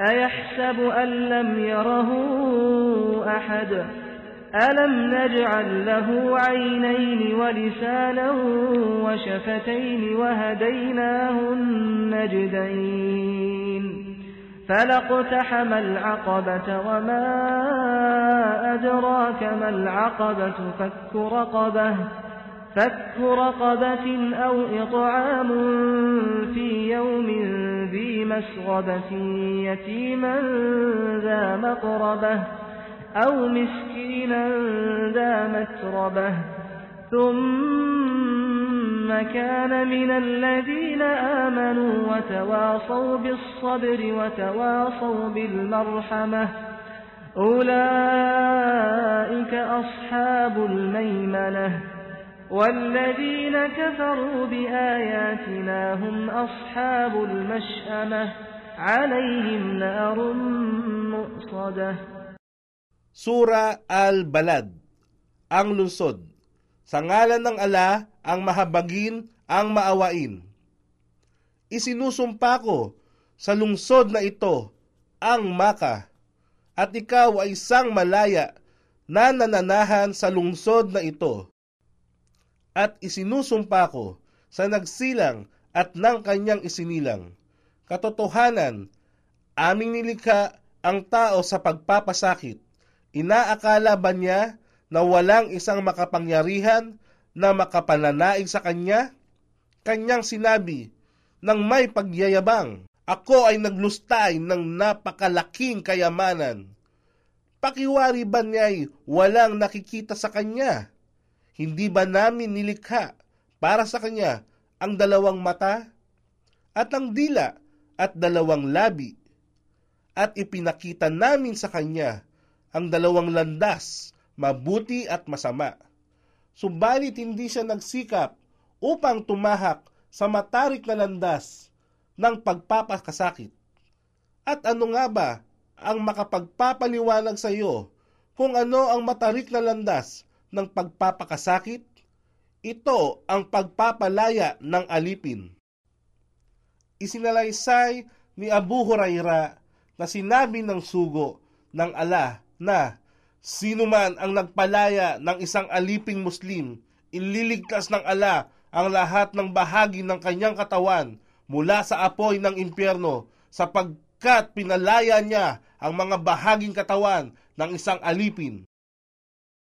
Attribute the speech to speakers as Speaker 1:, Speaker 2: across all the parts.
Speaker 1: أيحسب أن لم يره أحد؟ ألم نجعل له عينين ولسانا وشفتين وهديناه النجدين؟ فلاقتحم العقبة وما أدراك ما العقبة؟ فك رقبة فك رقبة أو إطعام في يوم مسغبة يتيما ذا مقربة أو مسكينا ذا متربة ثم كان من الذين آمنوا وتواصوا بالصبر وتواصوا بالمرحمة أولئك أصحاب الميمنة والذين كفروا بآياتنا هم أصحاب المشأمة عليهم نار مؤصده
Speaker 2: Sura Al-Balad, ang lungsod. Sa ngalan ng ala, ang mahabagin, ang maawain. Isinusumpa ko sa lungsod na ito, ang Maka, at ikaw ay isang malaya na nananahan sa lungsod na ito. At isinusumpa ko sa nagsilang at ng kanyang isinilang. Katotohanan, aming nilikha ang tao sa pagpapasakit Inaakala ba niya na walang isang makapangyarihan na makapananaig sa kanya? Kanyang sinabi ng may pagyayabang, Ako ay naglustay ng napakalaking kayamanan. Pakiwari ba niya'y walang nakikita sa kanya? Hindi ba namin nilikha para sa kanya ang dalawang mata at ang dila at dalawang labi? At ipinakita namin sa kanya ang dalawang landas, mabuti at masama. Subalit hindi siya nagsikap upang tumahak sa matarik na landas ng pagpapakasakit. At ano nga ba ang makapagpapaliwanag sa iyo kung ano ang matarik na landas ng pagpapakasakit? Ito ang pagpapalaya ng alipin. Isinalaysay ni Abu Huraira na sinabi ng sugo ng ala na sino man ang nagpalaya ng isang aliping Muslim, ililigtas ng ala ang lahat ng bahagi ng kanyang katawan mula sa apoy ng impyerno sapagkat pinalaya niya ang mga bahaging katawan ng isang alipin.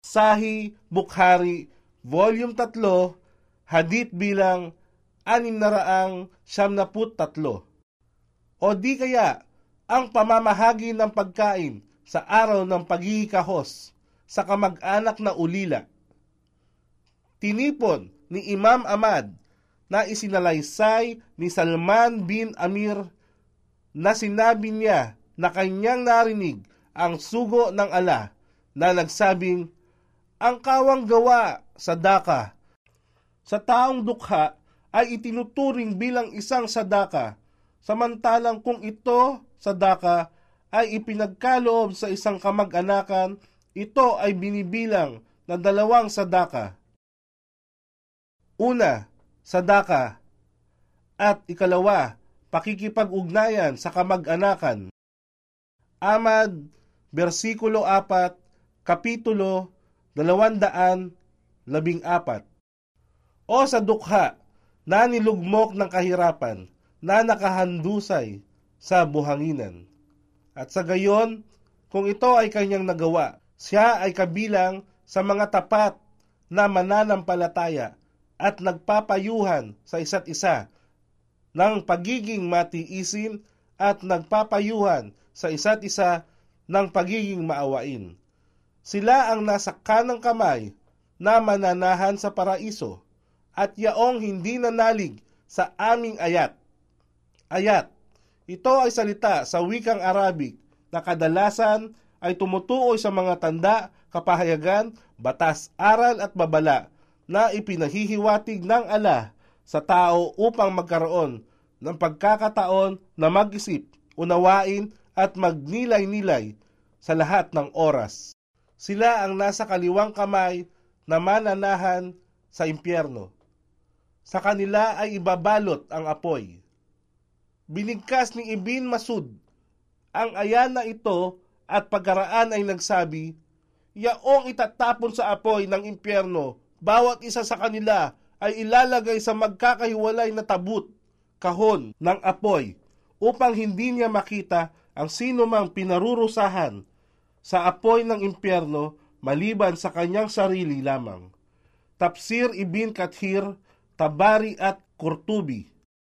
Speaker 2: Sahi Bukhari, Volume 3, Hadith bilang 673. O di kaya, ang pamamahagi ng pagkain sa araw ng pagkikahos sa kamag-anak na ulila. Tinipon ni Imam Ahmad na isinalaysay ni Salman bin Amir na sinabi niya na kanyang narinig ang sugo ng ala na nagsabing, ang kawang gawa sa daka sa taong dukha ay itinuturing bilang isang sadaka, samantalang kung ito sadaka ay ipinagkaloob sa isang kamag-anakan, ito ay binibilang na dalawang sadaka. Una, sadaka. At ikalawa, pakikipag-ugnayan sa kamag-anakan. Amad, versikulo 4, kapitulo 214. O sa dukha na nilugmok ng kahirapan na nakahandusay sa buhanginan. At sa gayon, kung ito ay kanyang nagawa, siya ay kabilang sa mga tapat na mananampalataya at nagpapayuhan sa isa't isa ng pagiging matiisin at nagpapayuhan sa isa't isa ng pagiging maawain. Sila ang nasa kanang kamay na mananahan sa paraiso at yaong hindi nanalig sa aming ayat. Ayat, Ito ay salita sa wikang Arabic na kadalasan ay tumutuoy sa mga tanda, kapahayagan, batas, aral at babala na ipinahihiwatig ng ala sa tao upang magkaroon ng pagkakataon na mag-isip, unawain at magnilay-nilay sa lahat ng oras. Sila ang nasa kaliwang kamay na mananahan sa impyerno. Sa kanila ay ibabalot ang apoy. Binigkas ni Ibn Masud ang ayana ito at pagkaraan ay nagsabi, Yaong itatapon sa apoy ng impyerno, bawat isa sa kanila ay ilalagay sa magkakahiwalay na tabut, kahon ng apoy, upang hindi niya makita ang sino mang pinarurusahan sa apoy ng impyerno maliban sa kanyang sarili lamang. Tafsir Ibn Kathir, Tabari at Kurtubi